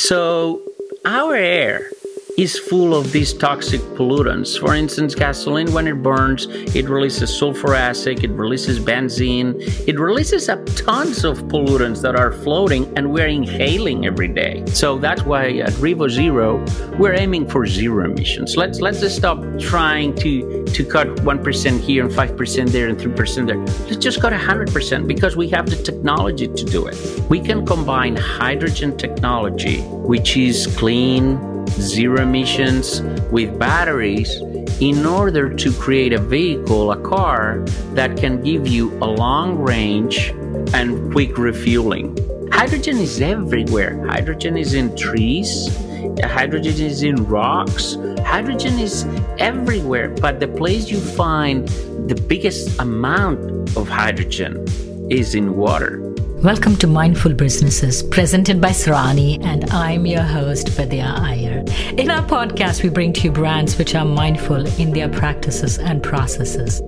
So, our air is full of these toxic pollutants. For instance, gasoline, when it burns, it releases sulfur acid, it releases benzene, it releases up tons of pollutants that are floating and we're inhaling every day. So that's why at Revo Zero, we're aiming for zero emissions. Let's let's just stop trying to to cut 1% here and 5% there and 3% there. Let's just cut 100% because we have the technology to do it. We can combine hydrogen technology, which is clean, zero emissions with batteries in order to create a vehicle, a car that can give you a long range and quick refueling. Hydrogen is everywhere. Hydrogen is in trees, hydrogen is in rocks, hydrogen is everywhere. But the place you find the biggest amount of hydrogen is in water. Welcome to Mindful Businesses, presented by Sarani, and I'm your host, Vidya Iyer. In our podcast, we bring to you brands which are mindful in their practices and processes.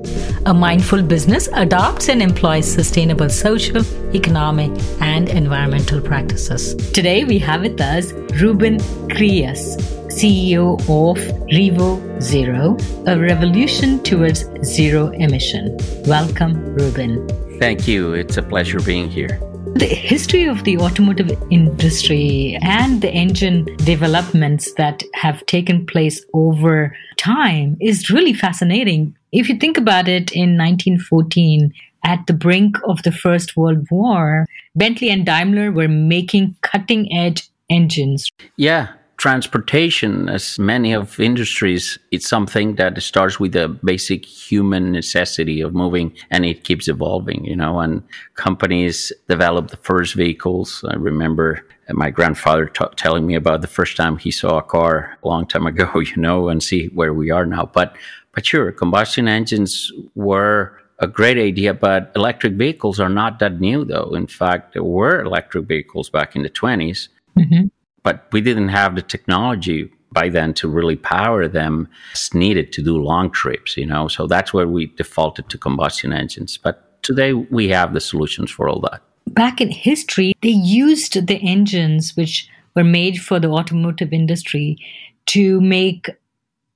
A mindful business adopts and employs sustainable social, economic, and environmental practices. Today, we have with us Ruben Crias, CEO of Revo Zero, a revolution towards zero emission. Welcome, Ruben. Thank you. It's a pleasure being here. The history of the automotive industry and the engine developments that have taken place over time is really fascinating. If you think about it, in 1914, at the brink of the First World War, Bentley and Daimler were making cutting edge engines. Yeah, transportation, as many of industries, it's something that starts with a basic human necessity of moving and it keeps evolving, you know, and companies develop the first vehicles. I remember my grandfather t- telling me about the first time he saw a car a long time ago, you know, and see where we are now. But, but sure, combustion engines were a great idea, but electric vehicles are not that new, though. In fact, there were electric vehicles back in the 20s. Mm-hmm but we didn't have the technology by then to really power them as needed to do long trips, you know. So that's where we defaulted to combustion engines. But today we have the solutions for all that. Back in history, they used the engines which were made for the automotive industry to make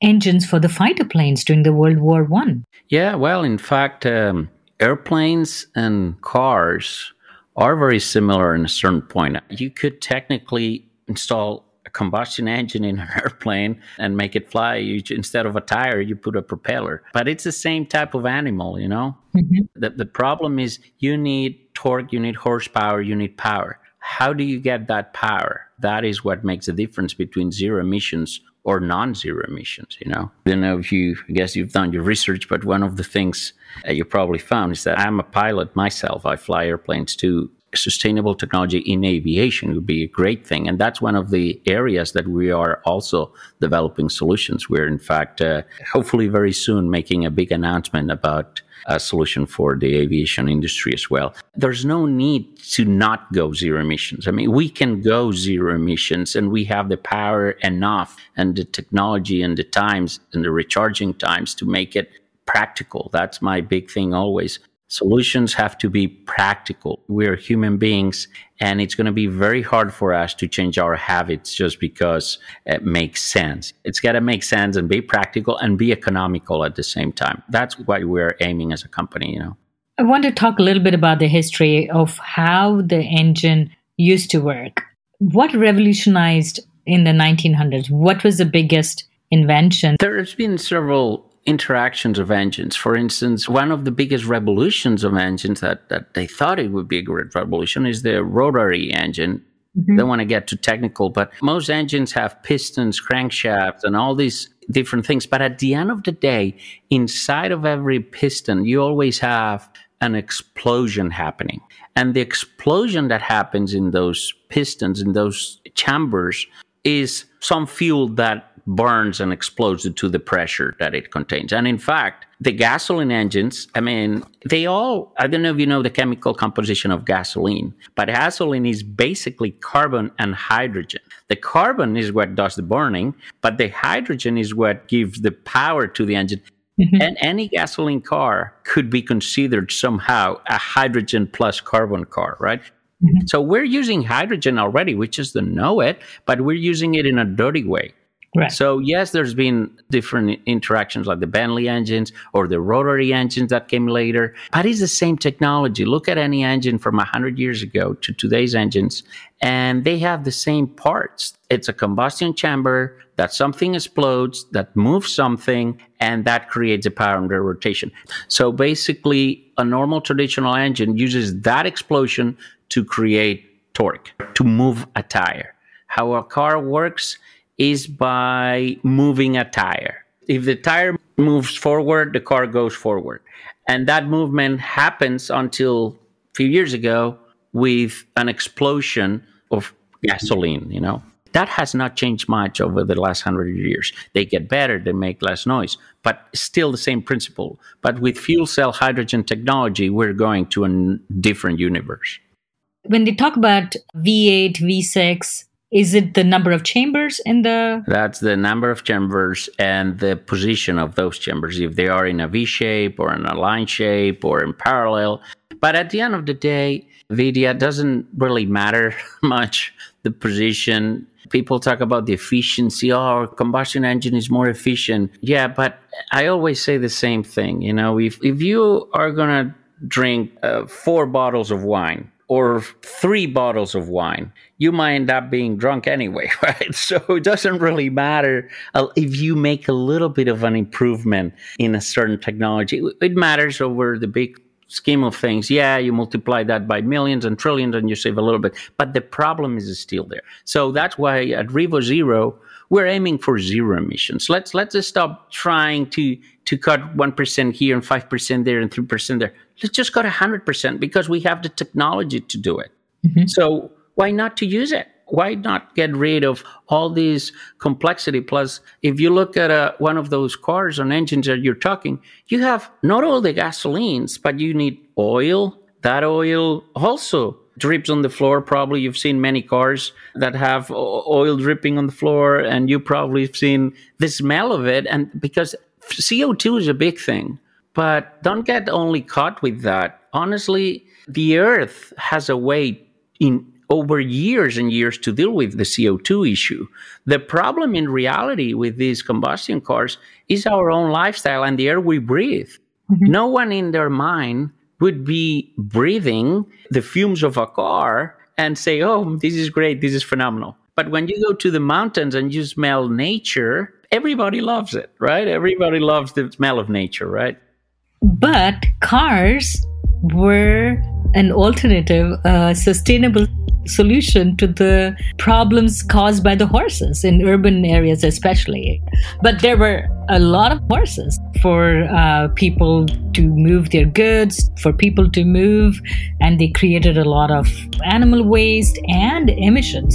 engines for the fighter planes during the World War One. Yeah, well, in fact, um, airplanes and cars are very similar in a certain point. You could technically install a combustion engine in an airplane and make it fly. You, instead of a tire, you put a propeller. But it's the same type of animal, you know? Mm-hmm. The, the problem is you need torque, you need horsepower, you need power. How do you get that power? That is what makes the difference between zero emissions or non-zero emissions you know i don't know if you i guess you've done your research but one of the things you probably found is that i'm a pilot myself i fly airplanes too sustainable technology in aviation would be a great thing. And that's one of the areas that we are also developing solutions. We're, in fact, uh, hopefully very soon making a big announcement about a solution for the aviation industry as well. There's no need to not go zero emissions. I mean, we can go zero emissions and we have the power enough and the technology and the times and the recharging times to make it practical. That's my big thing always. Solutions have to be practical. We're human beings, and it's going to be very hard for us to change our habits just because it makes sense. It's got to make sense and be practical and be economical at the same time. That's what we're aiming as a company, you know. I want to talk a little bit about the history of how the engine used to work. What revolutionized in the 1900s? What was the biggest invention? There's been several interactions of engines. For instance, one of the biggest revolutions of engines that, that they thought it would be a great revolution is the rotary engine. Mm-hmm. Don't want to get too technical, but most engines have pistons, crankshafts, and all these different things. But at the end of the day, inside of every piston, you always have an explosion happening. And the explosion that happens in those pistons, in those chambers, is some fuel that burns and explodes due to the pressure that it contains. And in fact, the gasoline engines, I mean, they all, I don't know if you know the chemical composition of gasoline, but gasoline is basically carbon and hydrogen. The carbon is what does the burning, but the hydrogen is what gives the power to the engine. Mm-hmm. And any gasoline car could be considered somehow a hydrogen plus carbon car, right? Mm-hmm. So we're using hydrogen already. We just don't know it, but we're using it in a dirty way. Right. So yes, there's been different interactions like the Bentley engines or the rotary engines that came later, but it's the same technology. Look at any engine from 100 years ago to today's engines, and they have the same parts. It's a combustion chamber that something explodes, that moves something, and that creates a power under rotation. So basically, a normal traditional engine uses that explosion to create torque, to move a tire. How a car works is by moving a tire. If the tire moves forward, the car goes forward. And that movement happens until a few years ago with an explosion of gasoline, you know. That has not changed much over the last hundred years. They get better, they make less noise, but still the same principle. But with fuel cell hydrogen technology, we're going to a different universe. When they talk about V8, V6, is it the number of chambers in the? That's the number of chambers and the position of those chambers, if they are in a V shape or in a line shape or in parallel. But at the end of the day, Vidya doesn't really matter much the position. People talk about the efficiency. Oh, combustion engine is more efficient. Yeah, but I always say the same thing. You know, if if you are gonna drink uh, four bottles of wine or three bottles of wine, you might end up being drunk anyway, right? So it doesn't really matter uh, if you make a little bit of an improvement in a certain technology. It matters over the big scheme of things. Yeah, you multiply that by millions and trillions and you save a little bit, but the problem is still there. So that's why at Revo Zero, we're aiming for zero emissions. Let's let's just stop trying to to cut one percent here and five percent there and three percent there let's just cut to 100% because we have the technology to do it. Mm-hmm. So why not to use it? Why not get rid of all these complexity? Plus, if you look at uh, one of those cars and engines that you're talking, you have not all the gasolines, but you need oil. That oil also drips on the floor. Probably you've seen many cars that have oil dripping on the floor, and you probably have seen the smell of it. And because CO2 is a big thing. But don't get only caught with that. Honestly, the Earth has a way in over years and years to deal with the CO2 issue. The problem in reality with these combustion cars is our own lifestyle and the air we breathe. Mm-hmm. No one in their mind would be breathing the fumes of a car and say, oh, this is great, this is phenomenal. But when you go to the mountains and you smell nature, everybody loves it, right? Everybody loves the smell of nature, right? But cars were an alternative, sustainable solution to the problems caused by the horses in urban areas, especially. But there were a lot of horses for uh, people to move their goods, for people to move, and they created a lot of animal waste and emissions.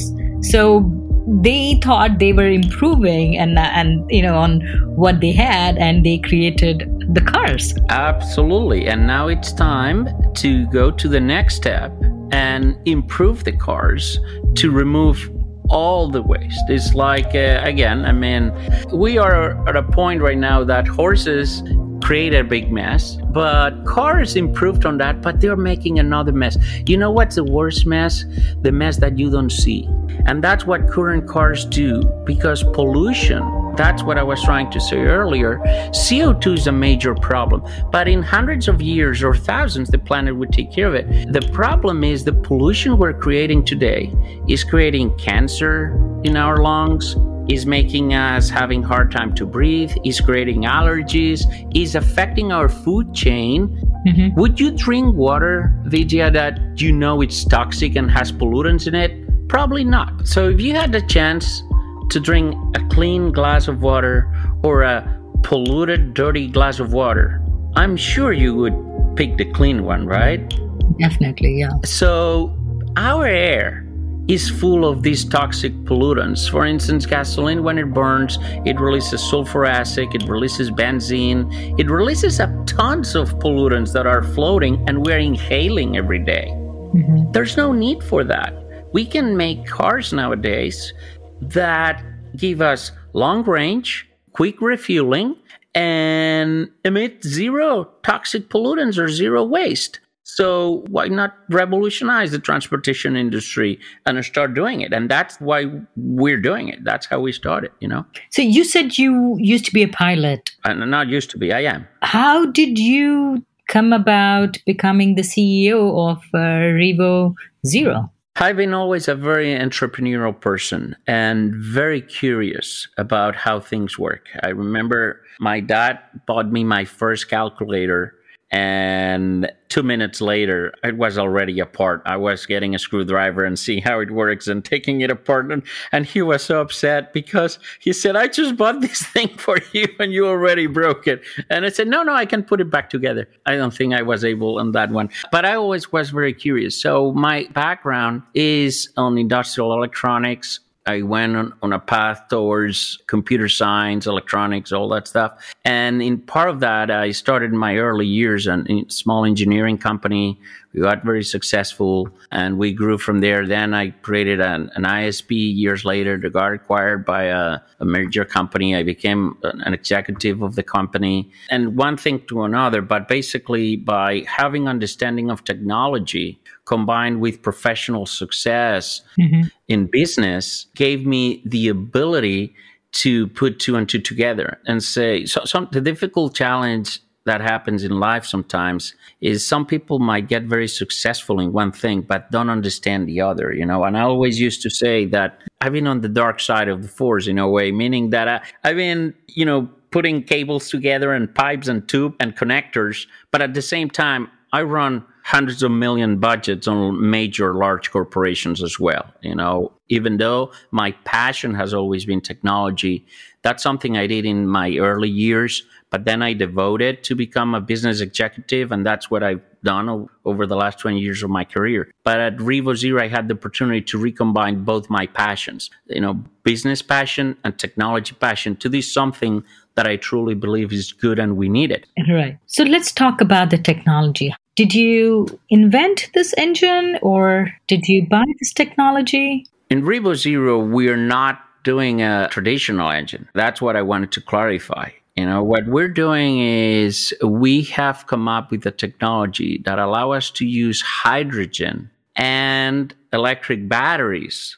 So they thought they were improving and and you know on what they had and they created the cars. Absolutely. And now it's time to go to the next step and improve the cars to remove all the waste. It's like uh, again i mean we are at a point right now that horses create a big mess. But cars improved on that, but they're making another mess. You know what's the worst mess? The mess that you don't see. And that's what current cars do because pollution, that's what I was trying to say earlier. CO2 is a major problem, but in hundreds of years or thousands, the planet would take care of it. The problem is the pollution we're creating today is creating cancer in our lungs, is making us having hard time to breathe, is creating allergies, is affecting our food chain. Mm-hmm. Would you drink water, Vidya, that you know it's toxic and has pollutants in it? Probably not. So if you had the chance to drink a clean glass of water or a polluted, dirty glass of water, I'm sure you would pick the clean one, right? Definitely, yeah. So our air is full of these toxic pollutants. For instance, gasoline, when it burns, it releases sulfur acid, it releases benzene, it releases up tons of pollutants that are floating and we're inhaling every day. Mm-hmm. There's no need for that. We can make cars nowadays that give us long range, quick refueling, and emit zero toxic pollutants or zero waste. So why not revolutionize the transportation industry and start doing it? And that's why we're doing it. That's how we started, you know? So you said you used to be a pilot. And not used to be, I am. How did you come about becoming the CEO of uh, Revo Zero? I've been always a very entrepreneurial person and very curious about how things work. I remember my dad bought me my first calculator and two minutes later it was already apart i was getting a screwdriver and see how it works and taking it apart. And, and he was so upset because he said i just bought this thing for you and you already broke it. And i said no no i can put it back together. I don't think i was able on that one. But i always was very curious. So my background is on industrial electronics I went on, on, a path towards computer science, electronics, all that stuff. And in part of that, I started in my early years in a small engineering company. We got very successful and we grew from there. Then I created an, an ISP years later that got acquired by a, a major company. I became an executive of the company and one thing to another, but basically by having understanding of technology, combined with professional success mm-hmm. in business gave me the ability to put two and two together and say so some the difficult challenge that happens in life sometimes is some people might get very successful in one thing but don't understand the other you know? And i always used to say that i've been on the dark side of the force in a way meaning that I, i've been you know putting cables together and pipes and tube and connectors but at the same time i run hundreds of million budgets on major large corporations as well you know even though my passion has always been technology that's something i did in my early years but then i devoted to become a business executive and that's what i've done over the last 20 years of my career but at revo i had the opportunity to recombine both my passions you know business passion and technology passion to do something that I truly believe is good and we need it. Right. So let's talk about the technology. Did you invent this engine or did you buy this technology? In Revo Zero, we are not doing a traditional engine. That's what I wanted to clarify. You know, what we're doing is we have come up with a technology that allow us to use hydrogen and electric batteries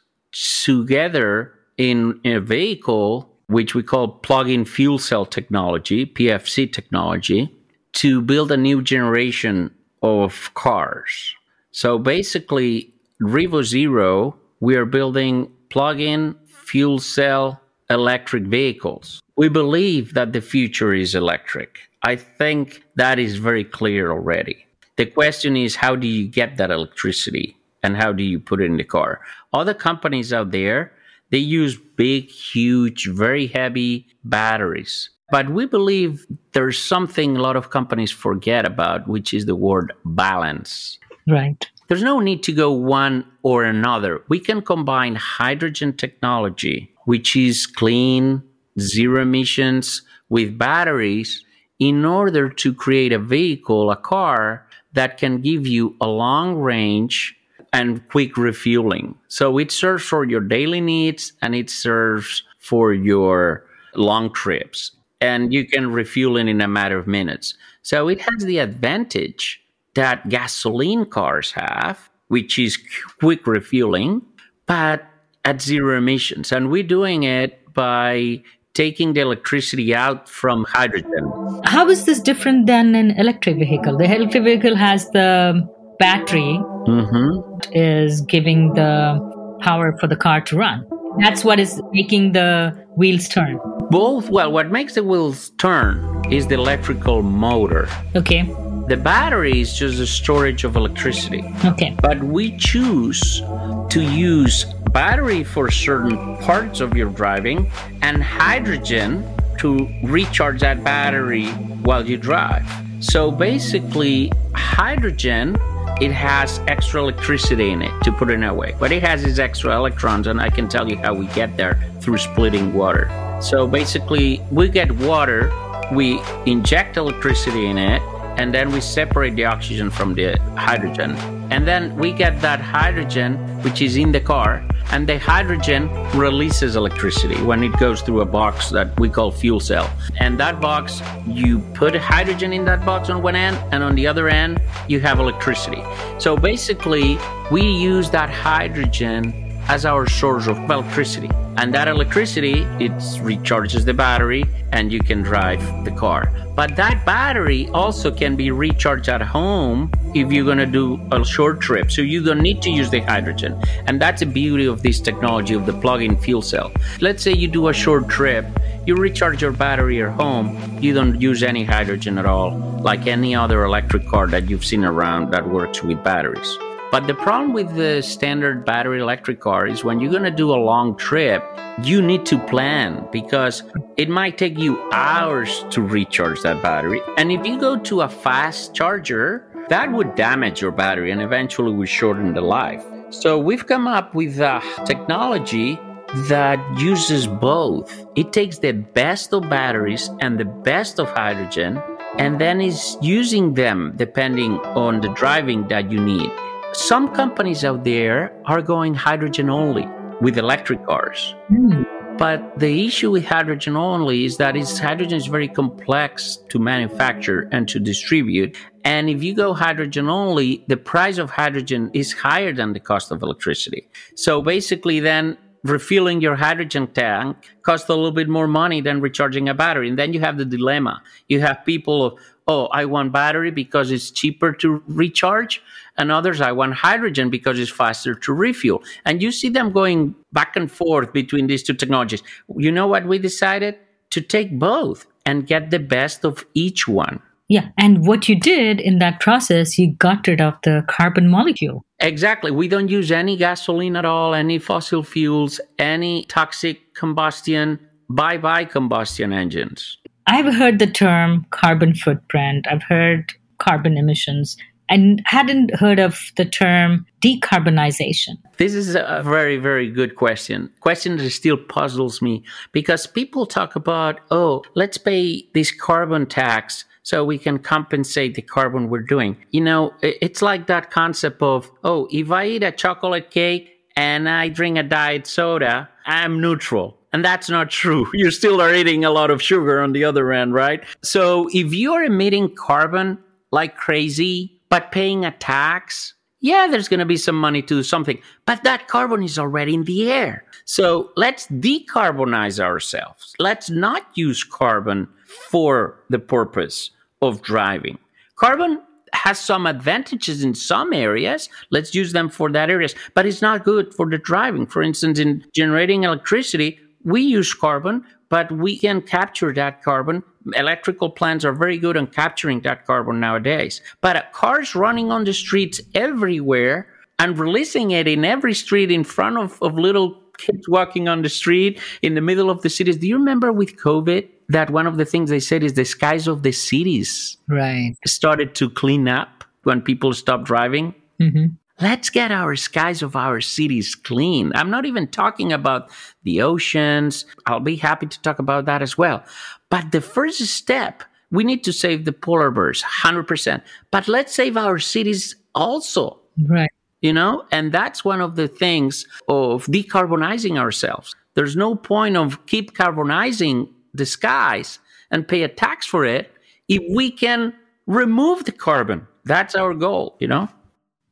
together in, in a vehicle which we call plug-in fuel cell technology, PFC technology, to build a new generation of cars. So basically, Revo Zero, we are building plug in fuel cell electric vehicles. We believe that the future is electric. I think that is very clear already. The question is how do you get that electricity and how do you put it in the car? Other companies out there, they use big, huge, very heavy batteries. But we believe there's something a lot of companies forget about, which is the word balance. Right. There's no need to go one or another. We can combine hydrogen technology, which is clean, zero emissions, with batteries in order to create a vehicle, a car that can give you a long range and quick refueling. So it serves for your daily needs and it serves for your long trips and you can refuel it in a matter of minutes. So it has the advantage that gasoline cars have, which is quick refueling, but at zero emissions. And we're doing it by taking the electricity out from hydrogen. How is this different than an electric vehicle? The electric vehicle has the battery mm-hmm. is giving the power for the car to run. That's what is making the wheels turn. Both, well, what makes the wheels turn is the electrical motor. Okay. The battery is just a storage of electricity. Okay. But we choose to use battery for certain parts of your driving and hydrogen to recharge that battery while you drive. So basically, hydrogen it has extra electricity in it, to put it that way. But it has its extra electrons, and I can tell you how we get there through splitting water. So basically, we get water, we inject electricity in it, and then we separate the oxygen from the hydrogen. And then we get that hydrogen, which is in the car, And the hydrogen releases electricity when it goes through a box that we call fuel cell. And that box, you put hydrogen in that box on one end, and on the other end, you have electricity. So basically, we use that hydrogen as our source of electricity. And that electricity, it recharges the battery and you can drive the car. But that battery also can be recharged at home if you're going to do a short trip. So you don't need to use the hydrogen. And that's the beauty of this technology of the plug-in fuel cell. Let's say you do a short trip, you recharge your battery at home, you don't use any hydrogen at all, like any other electric car that you've seen around that works with batteries. But the problem with the standard battery electric car is when you're going to do a long trip, you need to plan because it might take you hours to recharge that battery. And if you go to a fast charger, that would damage your battery and eventually would shorten the life. So we've come up with a technology that uses both. It takes the best of batteries and the best of hydrogen and then is using them depending on the driving that you need. Some companies out there are going hydrogen only with electric cars. Mm. But the issue with hydrogen only is that it's, hydrogen is very complex to manufacture and to distribute. And if you go hydrogen only, the price of hydrogen is higher than the cost of electricity. So basically, then refilling your hydrogen tank costs a little bit more money than recharging a battery. And then you have the dilemma. You have people oh, I want battery because it's cheaper to recharge, and others, I want hydrogen because it's faster to refuel. And you see them going back and forth between these two technologies. You know what we decided? To take both and get the best of each one. Yeah. And what you did in that process, you got rid of the carbon molecule. Exactly. We don't use any gasoline at all, any fossil fuels, any toxic combustion. Bye bye combustion engines. I've heard the term carbon footprint, I've heard carbon emissions, and hadn't heard of the term decarbonization. This is a very, very good question. Question that still puzzles me because people talk about, oh, let's pay this carbon tax so we can compensate the carbon we're doing. You know, it's like that concept of, oh, if I eat a chocolate cake and I drink a diet soda, I'm neutral. And that's not true. You still are eating a lot of sugar on the other end, right? So if you're emitting carbon like crazy, but paying a tax, yeah, there's going to be some money to do something, but that carbon is already in the air. So let's decarbonize ourselves. Let's not use carbon for the purpose of driving. Carbon has some advantages in some areas. Let's use them for that areas, but it's not good for the driving. For instance, in generating electricity, we use carbon, but we can capture that carbon. Electrical plants are very good on capturing that carbon nowadays. But cars running on the streets everywhere and releasing it in every street in front of, of little kids walking on the street in the middle of the cities. Do you remember with COVID that one of the things they said is the skies of the cities right started to clean up when people stopped driving? Mm-hmm. Let's get our skies of our cities clean. I'm not even talking about the oceans. I'll be happy to talk about that as well. But the first step, we need to save the polar bears 100%. But let's save our cities also. Right. You know, and that's one of the things of decarbonizing ourselves. There's no point of keep carbonizing the skies and pay a tax for it if we can remove the carbon. That's our goal, you know?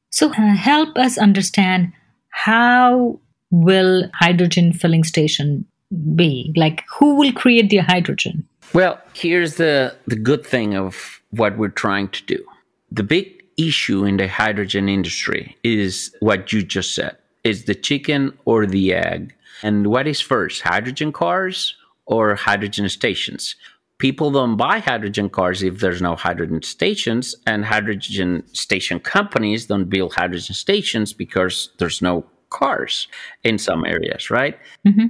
So, uh, help us understand how will hydrogen filling station be? Like, who will create the hydrogen? Well, here's the, the good thing of what we're trying to do. The big issue in the hydrogen industry is what you just said is the chicken or the egg. And what is first, hydrogen cars or hydrogen stations? People don't buy hydrogen cars if there's no hydrogen stations, and hydrogen station companies don't build hydrogen stations because there's no cars in some areas, right? Mm-hmm.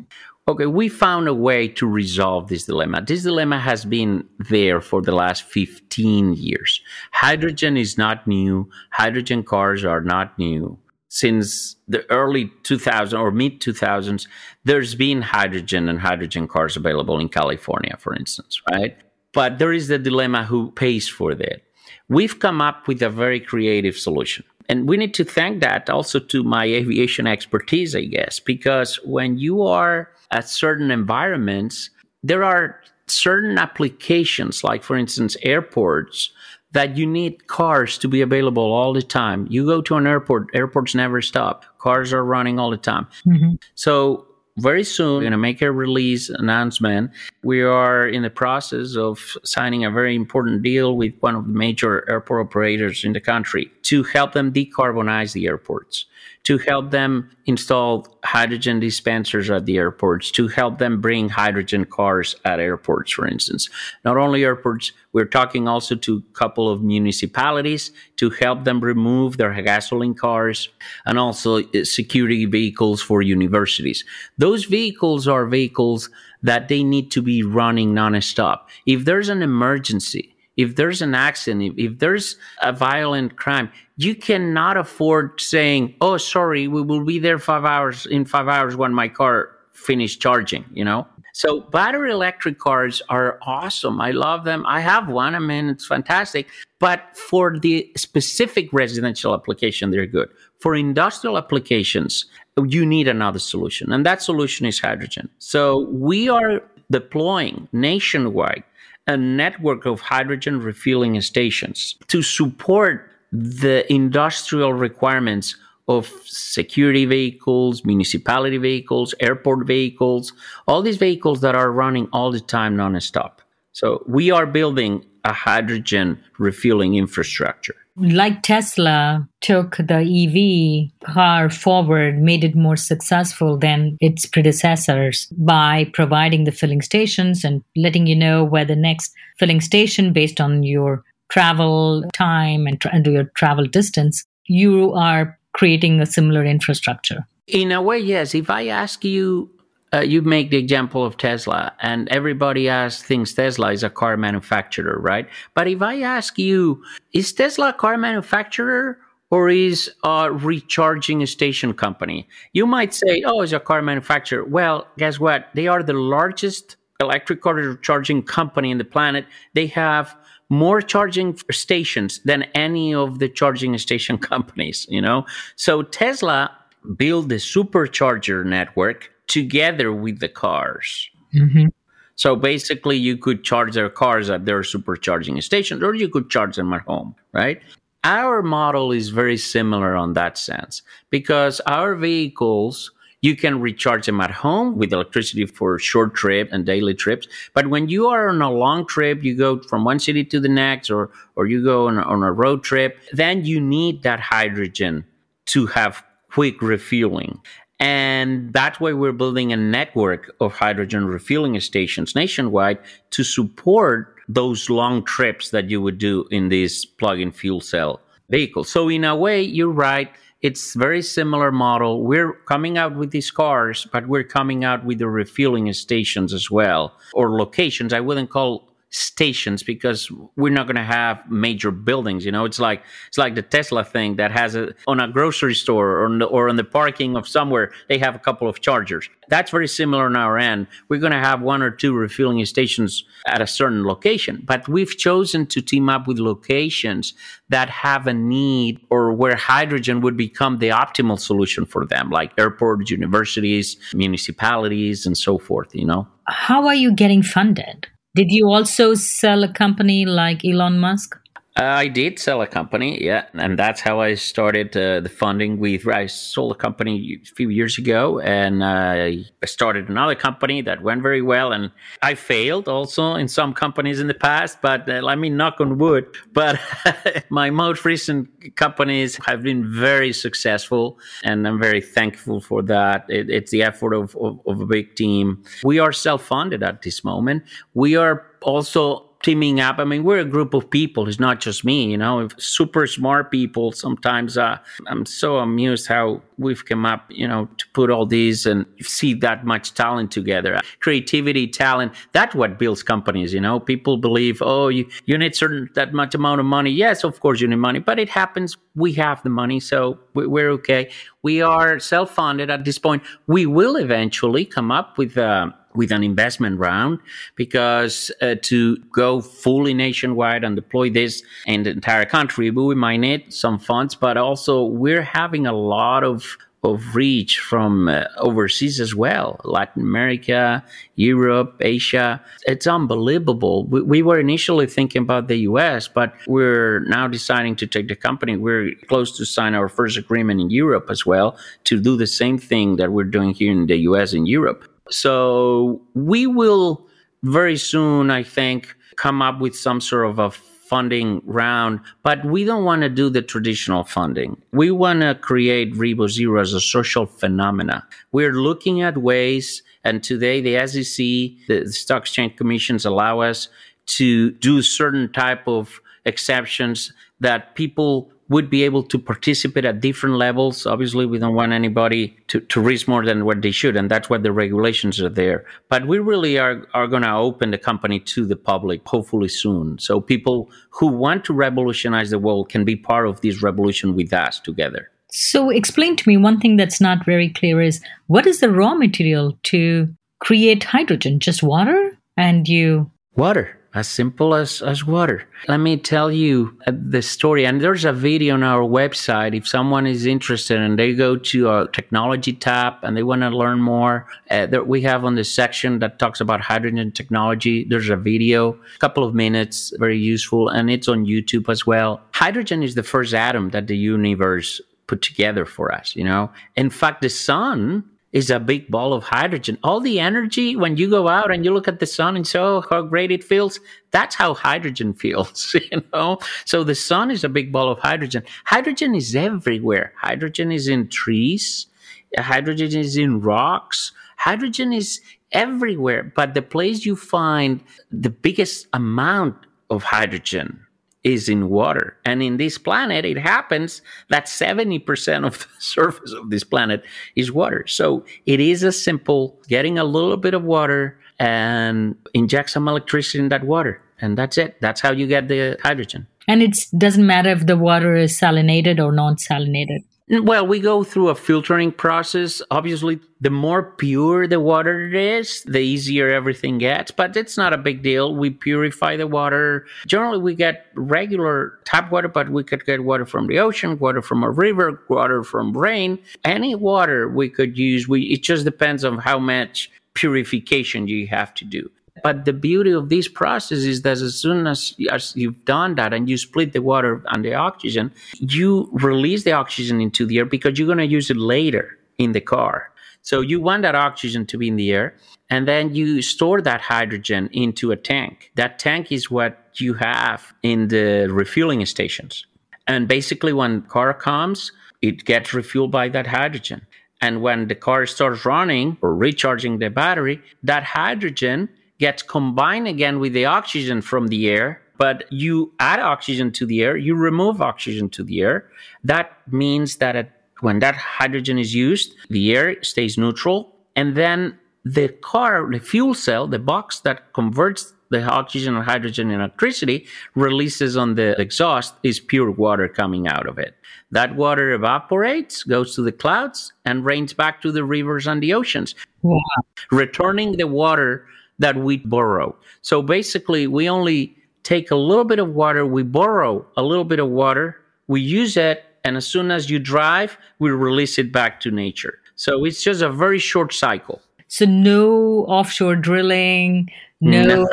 Okay, we found a way to resolve this dilemma. This dilemma has been there for the last 15 years. Hydrogen is not new, hydrogen cars are not new since the early 2000s or mid 2000s there's been hydrogen and hydrogen cars available in california for instance right? But there is the dilemma who pays for that. We've come up with a very creative solution. And we need to thank that also to my aviation expertise, I guess, because when you are at certain environments, there are certain applications, like for instance, airports, that you need cars to be available all the time. You go to an airport, airports never stop. Cars are running all the time. Mm-hmm. So very soon we're going to make a release announcement. We are in the process of signing a very important deal with one of the major airport operators in the country to help them decarbonize the airports to help them install hydrogen dispensers at the airports, to help them bring hydrogen cars at airports, for instance. Not only airports, we're talking also to a couple of municipalities to help them remove their gasoline cars and also uh, security vehicles for universities. Those vehicles are vehicles that they need to be running nonstop. If there's an emergency, if there's an accident, if, if, there's a violent crime, you cannot afford saying, "Oh, sorry, we will be there five hours in five hours when my car finished charging." You know. So battery electric cars are awesome. I love them. I have one. I mean, it's fantastic. But for the specific residential application, they're good. For industrial applications, you need another solution, and that solution is hydrogen. So we are deploying nationwide a network of hydrogen refueling stations to support the industrial requirements of security vehicles, municipality vehicles, airport vehicles, all these vehicles that are running all the time nonstop. So we are building a hydrogen refueling infrastructure. Like Tesla took the EV car forward, made it more successful than its predecessors by providing the filling stations and letting you know where the next filling station based on your travel time and, tra- and your travel distance, you are creating a similar infrastructure. In a way, yes. If I ask you uh, you make the example of Tesla, and everybody asks, thinks Tesla is a car manufacturer, right? But if I ask you, is Tesla a car manufacturer or is a recharging station company? You might say, oh, it's a car manufacturer. Well, guess what? They are the largest electric car charging company in the planet. They have more charging stations than any of the charging station companies, you know? So Tesla built the supercharger network together with the cars. Mm-hmm. So basically, you could charge their cars at their supercharging stations, or you could charge them at home, right? Our model is very similar on that sense because our vehicles, you can recharge them at home with electricity for short trip and daily trips. But when you are on a long trip, you go from one city to the next, or or you go on, on a road trip, then you need that hydrogen to have quick refueling. And that way, we're building a network of hydrogen refueling stations nationwide to support those long trips that you would do in these plug-in fuel cell vehicles. So in a way, you're right. It's very similar model. We're coming out with these cars, but we're coming out with the refueling stations as well, or locations. I wouldn't call stations because we're not going to have major buildings you know? It's like it's like the tesla thing that has a on a grocery store or on the, or on the parking of somewhere they have a couple of chargers. That's very similar on our end. We're going to have one or two refueling stations at a certain location but we've chosen to team up with locations that have a need or where hydrogen would become the optimal solution for them like airports universities municipalities and so forth you know? How are you getting funded did you also sell a company like Elon Musk? I did sell a company, yeah, and that's how I started uh, the funding. With I sold a company a few years ago, and I started another company that went very well. And I failed also in some companies in the past, but uh, let me knock on wood. But my most recent companies have been very successful, and I'm very thankful for that. It, it's the effort of, of, of a big team. We are self-funded at this moment. We are also teaming up. I mean, we're a group of people. It's not just me, you know, super smart people. Sometimes uh, I'm so amused how we've come up, you know, to put all these and see that much talent together. Creativity, talent, that's what builds companies, you know. People believe, oh, you, you need certain that much amount of money. Yes, of course you need money, but it happens. We have the money, so we're okay. We are self funded at this point. We will eventually come up with uh, with an investment round because uh, to go fully nationwide and deploy this in the entire country, we might need some funds, but also we're having a lot of of reach from uh, overseas as well Latin America, Europe, Asia. It's unbelievable. We, we, were initially thinking about the US, but we're now deciding to take the company. We're close to sign our first agreement in Europe as well to do the same thing that we're doing here in the US and Europe. So we will very soon, I think, come up with some sort of a funding round, but we don't want to do the traditional funding. We want to create Revo Zero as a social phenomena. We're looking at ways, and today the SEC, the Stock Exchange Commissions allow us to do certain type of exceptions that people would be able to participate at different levels. Obviously, we don't want anybody to, to risk more than what they should, and that's what the regulations are there. But we really are, are going to open the company to the public, hopefully soon. So people who want to revolutionize the world can be part of this revolution with us together. So, explain to me one thing that's not very clear is what is the raw material to create hydrogen? Just water? And you. Water as simple as, as water. Let me tell you uh, the story. And there's a video on our website. If someone is interested and they go to our technology tab and they want to learn more, uh, that we have on the section that talks about hydrogen technology. There's a video, a couple of minutes, very useful, and it's on YouTube as well. Hydrogen is the first atom that the universe put together for us, you know. In fact, the sun is a big ball of hydrogen. All the energy when you go out and you look at the sun and say, oh, how great it feels. That's how hydrogen feels, you know? So the sun is a big ball of hydrogen. Hydrogen is everywhere. Hydrogen is in trees. Hydrogen is in rocks. Hydrogen is everywhere. But the place you find the biggest amount of hydrogen is in water. And in this planet, it happens that 70% of the surface of this planet is water. So it is as simple getting a little bit of water and inject some electricity in that water. And that's it. That's how you get the hydrogen. And it doesn't matter if the water is salinated or non salinated. Well, we go through a filtering process. Obviously, the more pure the water it is, the easier everything gets, but it's not a big deal. We purify the water. Generally, we get regular tap water, but we could get water from the ocean, water from a river, water from rain. Any water we could use. We, it just depends on how much purification you have to do. But the beauty of this process is that as soon as, as you've done that and you split the water and the oxygen, you release the oxygen into the air because you're going to use it later in the car. So you want that oxygen to be in the air, and then you store that hydrogen into a tank. That tank is what you have in the refueling stations. And basically, when car comes, it gets refueled by that hydrogen. And when the car starts running or recharging the battery, that hydrogen gets combined again with the oxygen from the air but you add oxygen to the air you remove oxygen to the air. That means that it, when that hydrogen is used the air stays neutral and then the car the fuel cell the box that converts the oxygen and hydrogen and electricity releases on the exhaust is pure water coming out of it. That water evaporates goes to the clouds and rains back to the rivers and the oceans. Wow. returning the water that we borrow. So basically, we only take a little bit of water, we borrow a little bit of water, we use it, and as soon as you drive, we release it back to nature. So it's just a very short cycle. So no offshore drilling, no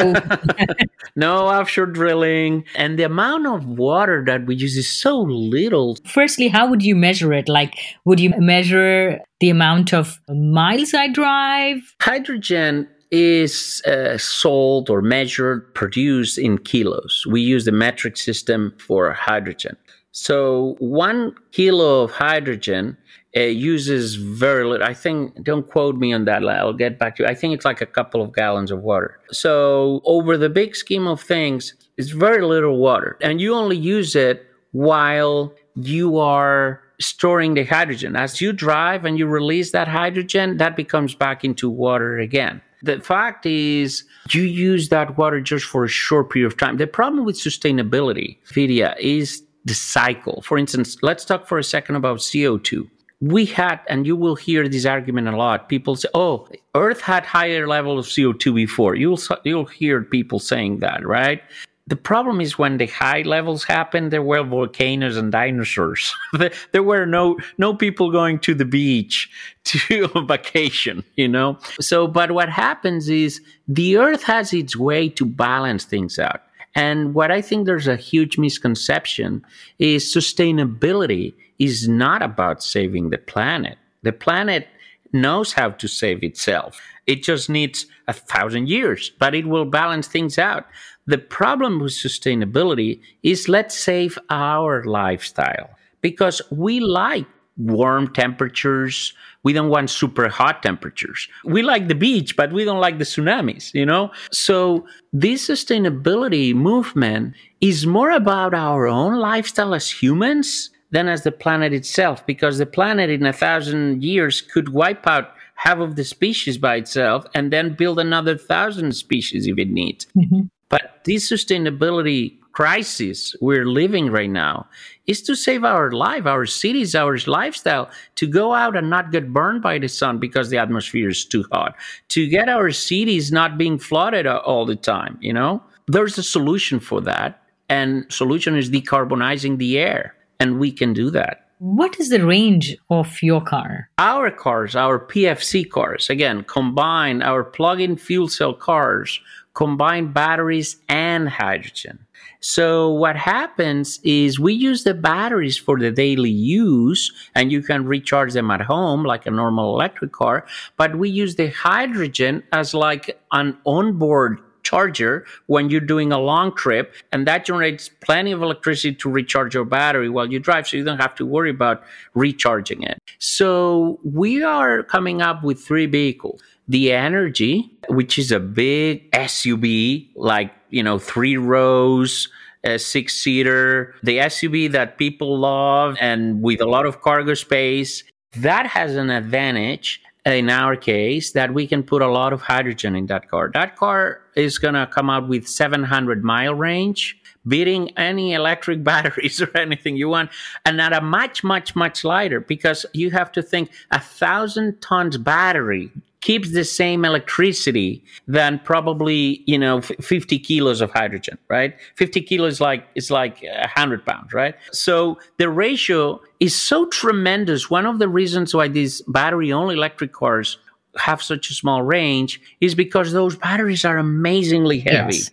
no offshore drilling and the amount of water that we use is so little firstly how would you measure it like would you measure the amount of miles i drive hydrogen is uh, sold or measured, produced in kilos. We use the metric system for hydrogen. So one kilo of hydrogen uh, uses very little. I think, don't quote me on that. I'll get back to you. I think it's like a couple of gallons of water. So over the big scheme of things, it's very little water. And you only use it while you are storing the hydrogen. As you drive and you release that hydrogen, that becomes back into water again. The fact is, you use that water just for a short period of time. The problem with sustainability, Vidya, is the cycle. For instance, let's talk for a second about CO2. we had, and you will hear this argument a lot. People say, "Oh, Earth had higher level of CO two before." You'll you'll hear people saying that, right? The problem is when the high levels happened, there were volcanoes and dinosaurs. there were no no people going to the beach to vacation, you know. So, but what happens is the Earth has its way to balance things out. And what I think there's a huge misconception is sustainability is not about saving the planet. The planet knows how to save itself. It just needs a thousand years, but it will balance things out. The problem with sustainability is let's save our lifestyle because we like warm temperatures. We don't want super hot temperatures. We like the beach, but we don't like the tsunamis, you know? So this sustainability movement is more about our own lifestyle as humans than as the planet itself, because the planet in a thousand years could wipe out half of the species by itself and then build another thousand species if it needs. Mm-hmm. But this sustainability crisis we're living right now is to save our life, our cities, our lifestyle, to go out and not get burned by the sun because the atmosphere is too hot, to get our cities not being flooded all the time, you know? There's a solution for that. And solution is decarbonizing the air and we can do that. What is the range of your car? Our cars, our PFC cars, again, combine our plug in fuel cell cars, combine batteries and hydrogen. So, what happens is we use the batteries for the daily use, and you can recharge them at home like a normal electric car, but we use the hydrogen as like an onboard charger when you're doing a long trip, and that generates plenty of electricity to recharge your battery while you drive, so you don't have to worry about recharging it. So we are coming up with three vehicles. The Energy, which is a big SUV, like, you know, three rows, a six seater, the SUV that people love and with a lot of cargo space. That has an advantage in our case that we can put a lot of hydrogen in that car. That car is going to come out with 700 mile range, beating any electric batteries or anything you want, and at a much, much, much lighter because you have to think a thousand tons battery keeps the same electricity than probably you know 50 kilos of hydrogen right? 50 kilos like is like 100 pounds right? So the ratio is so tremendous. One of the reasons why these battery only electric cars have such a small range is because those batteries are amazingly heavy. Yes.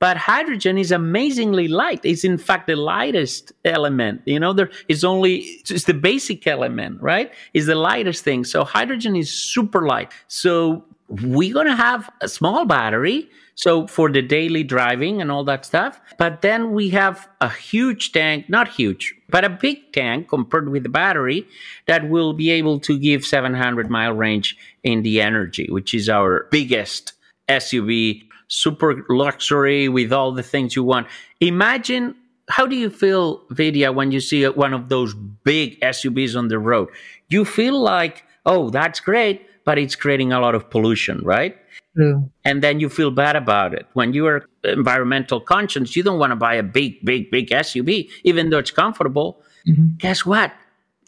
But hydrogen is amazingly light. It's in fact the lightest element. You know, there is only it's the basic element, right? Is the lightest thing. So hydrogen is super light. So we're gonna have a small battery. So for the daily driving and all that stuff. But then we have a huge tank, not huge, but a big tank compared with the battery that will be able to give 700 mile range in the energy, which is our biggest SUV super luxury with all the things you want. Imagine how do you feel, Vidya, when you see one of those big SUVs on the road? You feel like, oh, that's great, but it's creating a lot of pollution, right? True. And then you feel bad about it. When you are environmental conscious, you don't want to buy a big, big, big SUV, even though it's comfortable. Mm-hmm. Guess what?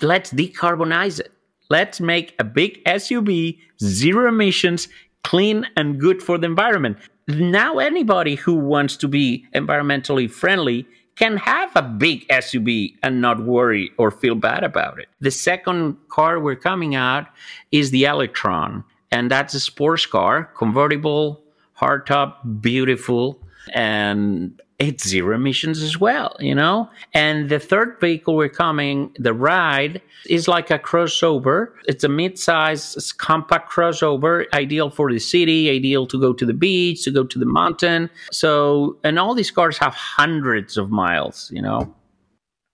Let's decarbonize it. Let's make a big SUV, zero emissions, clean and good for the environment now anybody who wants to be environmentally friendly can have a big SUV and not worry or feel bad about it. The second car we're coming out is the Electron, and that's a sports car, convertible, hardtop, beautiful, and it's zero emissions as well, you know? And the third vehicle we're coming, the ride, is like a crossover. It's a mid-size compact crossover, ideal for the city, ideal to go to the beach, to go to the mountain. So, and all these cars have hundreds of miles, you know?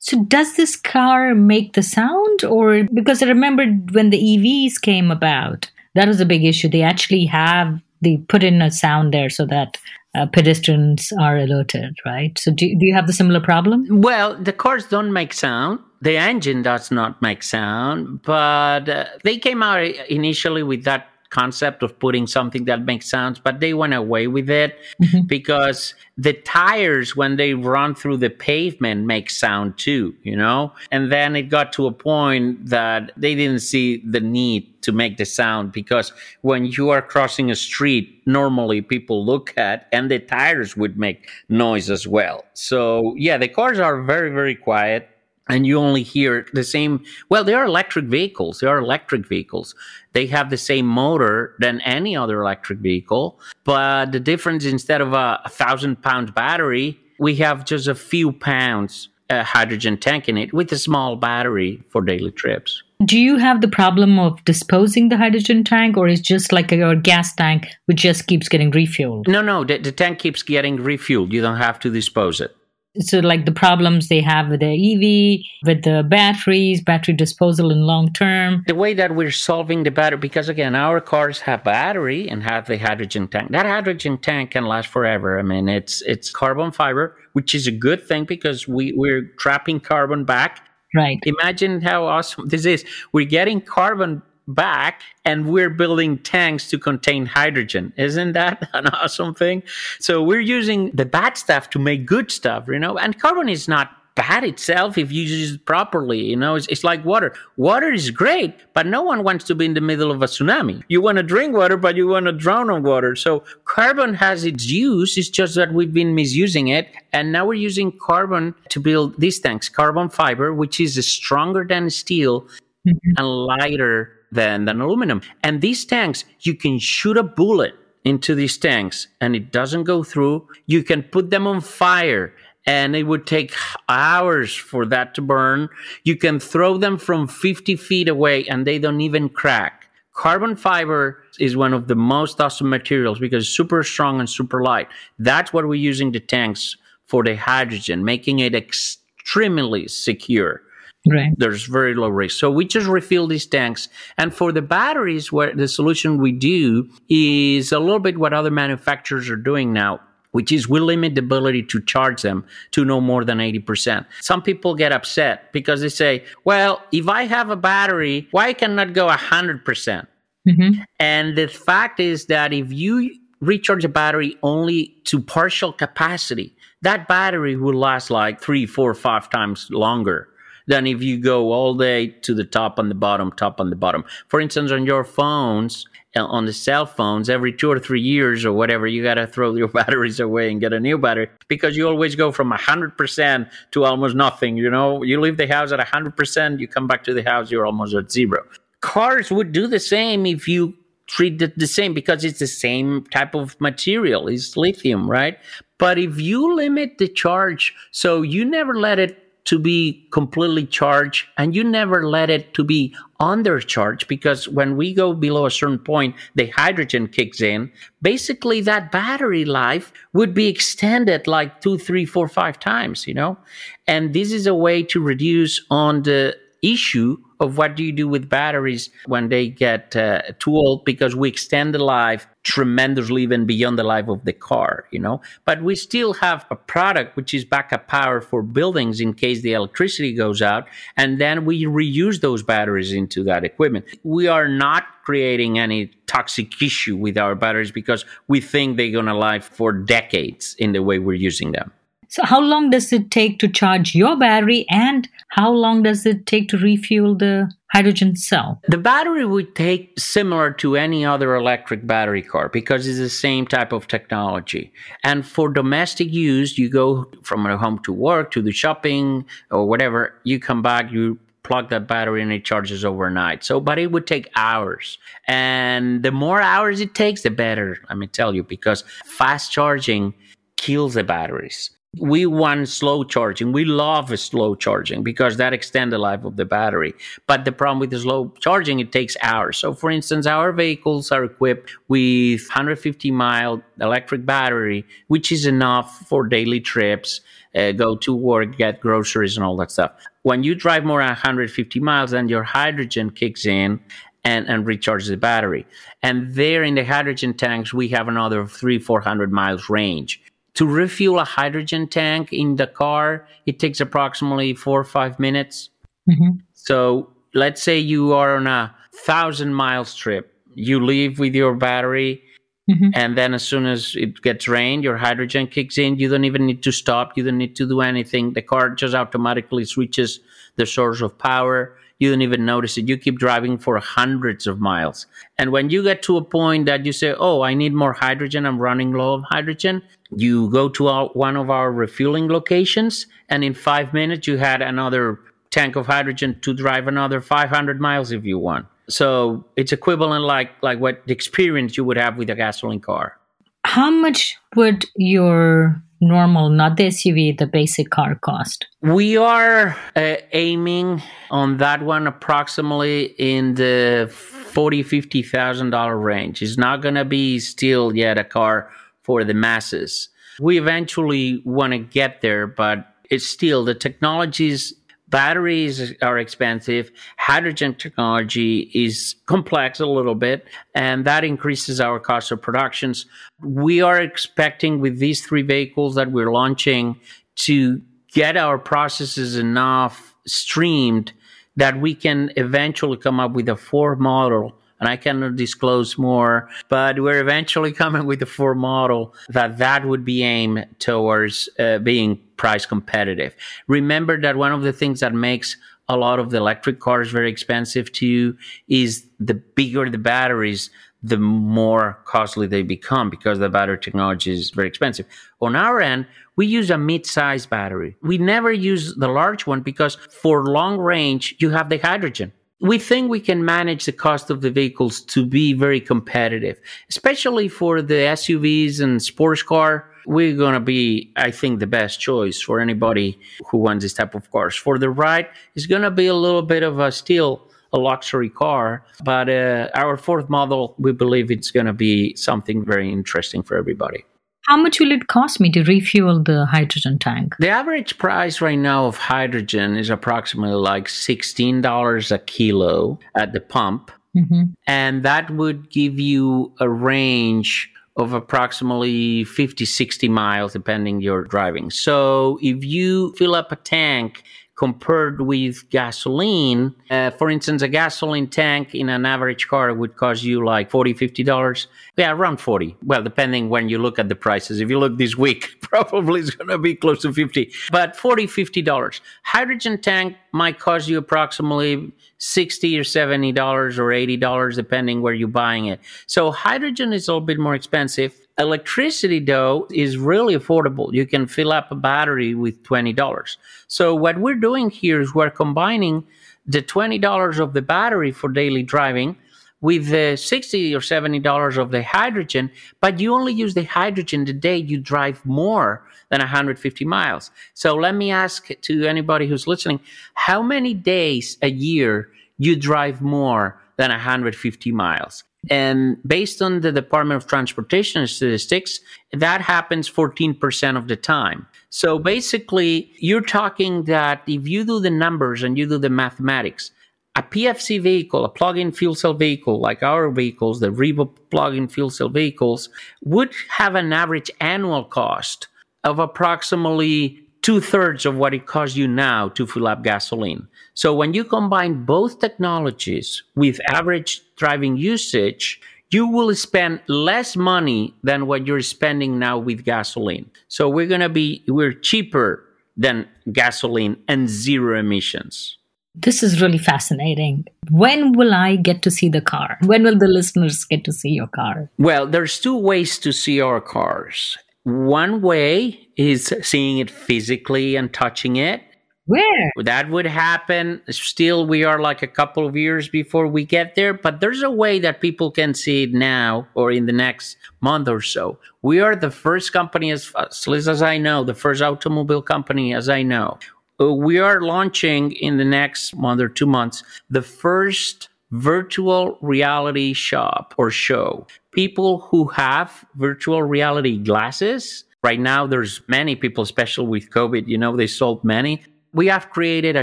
So does this car make the sound or because I remember when the EVs came about, that was a big issue. They actually have they put in a sound there so that uh, pedestrians are alerted, right? So, do, do you have the similar problem? Well, the cars don't make sound. The engine does not make sound, but uh, they came out initially with that concept of putting something that makes sounds, but they went away with it mm-hmm. because the tires, when they run through the pavement, make sound too, you know? And then it got to a point that they didn't see the need to make the sound because when you are crossing a street, normally people look at and the tires would make noise as well. So, yeah, the cars are very, very quiet and you only hear the same well they are electric vehicles they are electric vehicles. They have the same motor than any other electric vehicle but the difference instead of a, a thousand pound battery we have just a few pounds a hydrogen tank in it with a small battery for daily trips. Do you have the problem of disposing the hydrogen tank or is just like your gas tank which just keeps getting refueled? No no the, the tank keeps getting refueled. You don't have to dispose it so like the problems they have with the EV, with the batteries, battery disposal in long term. The way that we're solving the battery, because again, our cars have battery and have the hydrogen tank. That hydrogen tank can last forever. I mean, it's it's carbon fiber, which is a good thing because we we're trapping carbon back. Right. Imagine how awesome this is. We're getting carbon back and we're building tanks to contain hydrogen. Isn't that an awesome thing? So we're using the bad stuff to make good stuff, you know, and carbon is not bad itself if you use it properly. You know, it's, it's, like water. Water is great, but no one wants to be in the middle of a tsunami. You want to drink water, but you want to drown on water. So carbon has its use. It's just that we've been misusing it. And now we're using carbon to build these tanks, carbon fiber, which is stronger than steel mm-hmm. and lighter than, than aluminum. And these tanks, you can shoot a bullet into these tanks and it doesn't go through. You can put them on fire and it would take hours for that to burn. You can throw them from 50 feet away and they don't even crack. Carbon fiber is one of the most awesome materials because it's super strong and super light. That's what we're using the tanks for the hydrogen, making it extremely secure. Right. There's very low risk. So we just refill these tanks. And for the batteries, where the solution we do is a little bit what other manufacturers are doing now which is we limit the ability to charge them to no more than 80%. Some people get upset because they say, well, if I have a battery, why cannot go 100%? percent mm hmm And the fact is that if you recharge a battery only to partial capacity, that battery will last like three, four, five times longer than if you go all day to the top and the bottom, top and the bottom. For instance, on your phones, uh, on the cell phones, every two or three years or whatever, you got to throw your batteries away and get a new battery because you always go from 100% to almost nothing. You know, you leave the house at 100%, you come back to the house, you're almost at zero. Cars would do the same if you treat it the same because it's the same type of material. It's lithium, right? But if you limit the charge, so you never let it to be completely charged and you never let it to be undercharged because when we go below a certain point the hydrogen kicks in. Basically that battery life would be extended like two three four five times you know? And this is a way to reduce on the issue of what do you do with batteries when they get uh, too old because we extend the life tremendously even beyond the life of the car you know? But we still have a product which is backup power for buildings in case the electricity goes out and then we reuse those batteries into that equipment. We are not creating any toxic issue with our batteries because we think they're going to live for decades in the way we're using them so, how long does it take to charge your battery, and how long does it take to refuel the hydrogen cell? The battery would take similar to any other electric battery car because it's the same type of technology. And for domestic use, you go from home to work, to the shopping, or whatever, you come back, you plug that battery and it charges overnight. So, but it would take hours. And the more hours it takes, the better, let me tell you, because fast charging kills the batteries we want slow charging. We love slow charging because that extends the life of the battery. But the problem with the slow charging, it takes hours. So, for instance, our vehicles are equipped with 150 mile electric battery, which is enough for daily trips, uh, go to work, get groceries, and all that stuff. When you drive more than 150 miles, then your hydrogen kicks in and, and recharges the battery. And there in the hydrogen tanks, we have another three, 400 miles range to refuel a hydrogen tank in the car, it takes approximately four or five minutes. Mm-hmm. So let's say you are on a thousand miles trip. you leave with your battery. Mm-hmm. And then as soon as it gets rained, your hydrogen kicks in. You don't even need to stop. You don't need to do anything. The car just automatically switches the source of power. You don't even notice it. You keep driving for hundreds of miles. And when you get to a point that you say, Oh, I need more hydrogen. I'm running low of hydrogen. You go to our, one of our refueling locations and in five minutes you had another tank of hydrogen to drive another 500 miles if you want. So it's equivalent like like what the experience you would have with a gasoline car. How much would your normal, not the SUV, the basic car cost? We are uh, aiming on that one approximately in the forty fifty thousand dollar range. It's not going to be still yet a car for the masses. We eventually want to get there, but it's still the technologies batteries are expensive. Hydrogen technology is complex a little bit, and that increases our cost of productions. We are expecting with these three vehicles that we're launching to get our processes enough streamed that we can eventually come up with a four model and I cannot disclose more, but we're eventually coming with a four model that that would be aimed towards uh, being price competitive. Remember that one of the things that makes a lot of the electric cars very expensive too is the bigger the batteries, the more costly they become because the battery technology is very expensive. On our end, we use a mid-sized battery. We never use the large one because for long range, you have the hydrogen we think we can manage the cost of the vehicles to be very competitive, especially for the SUVs and sports car. We're going to be, I think, the best choice for anybody who wants this type of cars. For the ride, it's going to be a little bit of a still a luxury car, but uh, our fourth model, we believe it's going to be something very interesting for everybody. How much will it cost me to refuel the hydrogen tank? The average price right now of hydrogen is approximately like $16 a kilo at the pump. Mm-hmm. And that would give you a range of approximately 50, 60 miles, depending your driving. So if you fill up a tank compared with gasoline. Uh, for instance, a gasoline tank in an average car would cost you like 40 $50. Yeah, around 40. Well, depending when you look at the prices. If you look this week, probably it's going to be close to 50, but 40 $50. Hydrogen tank might cost you approximately 60 or 70 dollars or 80 dollars depending where you're buying it so hydrogen is a little bit more expensive Electricity, though, is really affordable. You can fill up a battery with $20. So, what we're doing here is we're combining the $20 of the battery for daily driving with the 60 or 70 dollars of the hydrogen but you only use the hydrogen the day you drive more than 150 miles so let me ask to anybody who's listening how many days a year you drive more than 150 miles and based on the Department of Transportation statistics, that happens 14% of the time. So basically, you're talking that if you do the numbers and you do the mathematics, a PFC vehicle, a plug-in fuel cell vehicle like our vehicles, the Revo plug-in fuel cell vehicles, would have an average annual cost of approximately two thirds of what it costs you now to fill up gasoline. So when you combine both technologies with average driving usage, you will spend less money than what you're spending now with gasoline. So we're going to be, we're cheaper than gasoline and zero emissions. This is really fascinating. When will I get to see the car? When will the listeners get to see your car? Well, there's two ways to see our cars. One way is seeing it physically and touching it. Where? That would happen. Still, we are like a couple of years before we get there, but there's a way that people can see it now or in the next month or so. We are the first company, as, as, as I know, the first automobile company, as I know. Uh, we are launching in the next month or two months the first virtual reality shop or show people who have virtual reality glasses. Right now, there's many people, especially with COVID, you know, they sold many. We have created a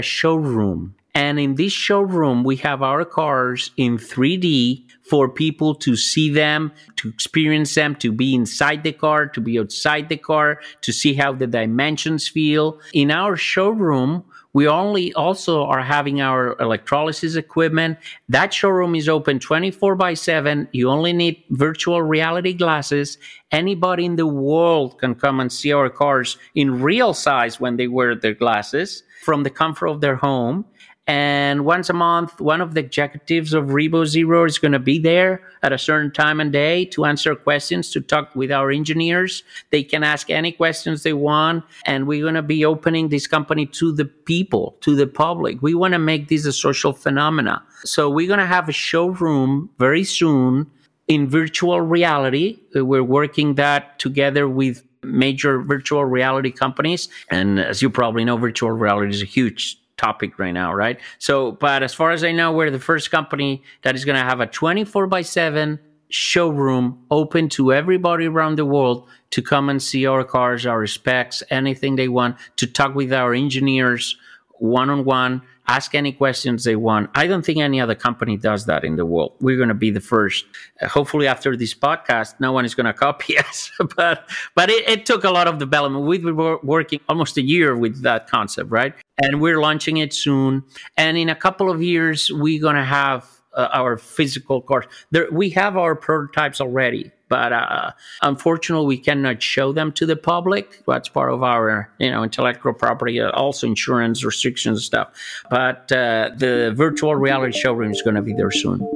showroom. And in this showroom, we have our cars in 3D for people to see them, to experience them, to be inside the car, to be outside the car, to see how the dimensions feel. In our showroom, We only also are having our electrolysis equipment. That showroom is open 24 by 7. You only need virtual reality glasses. Anybody in the world can come and see our cars in real size when they wear their glasses from the comfort of their home. And once a month, one of the executives of Revo Zero is going to be there at a certain time and day to answer questions, to talk with our engineers. They can ask any questions they want. And we're going to be opening this company to the people, to the public. We want to make this a social phenomena. So we're going to have a showroom very soon in virtual reality. We're working that together with major virtual reality companies. And as you probably know, virtual reality is a huge topic right now, right? So, but as far as I know, we're the first company that is going to have a 24 by 7 showroom open to everybody around the world to come and see our cars, our specs, anything they want, to talk with our engineers one on one, ask any questions they want. I don't think any other company does that in the world. We're going to be the first. Uh, hopefully, after this podcast, no one is going to copy us. but but it, it, took a lot of development. We've been working almost a year with that concept, right? And we're launching it soon. And in a couple of years, we're going to have uh, our physical cars. There, we have our prototypes already but uh, unfortunately we cannot show them to the public. That's part of our you know intellectual property uh, also insurance restrictions stuff. But uh, the virtual reality showroom is going to be there soon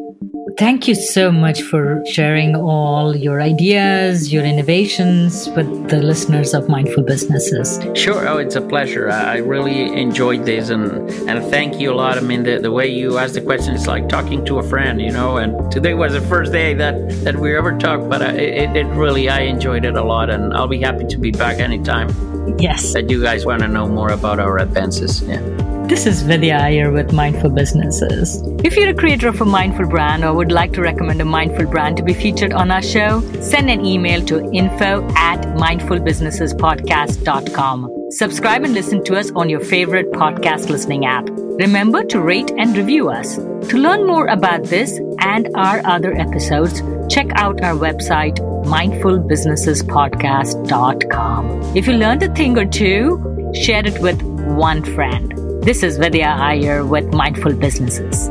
Thank you so much for sharing all your ideas, your innovations with the listeners of Mindful Businesses. Sure. Oh, it's a pleasure. I really enjoyed this and, and thank you a lot. I mean, the, the way you asked the question is like talking to a friend, you know, and today was the first day that, that we ever talked, but it, it really, I enjoyed it a lot and I'll be happy to be back anytime. Yes. That you guys want to know more about our advances. Yeah. This is Vidya Iyer with Mindful Businesses. If you're a creator of a mindful brand or would like to recommend a mindful brand to be featured on our show, send an email to info at mindfulbusinessespodcast.com. Subscribe and listen to us on your favorite podcast listening app. Remember to rate and review us. To learn more about this and our other episodes, check out our website, mindfulbusinessespodcast.com. If you learned a thing or two, share it with one friend. This is Vidya Iyer with Mindful Businesses.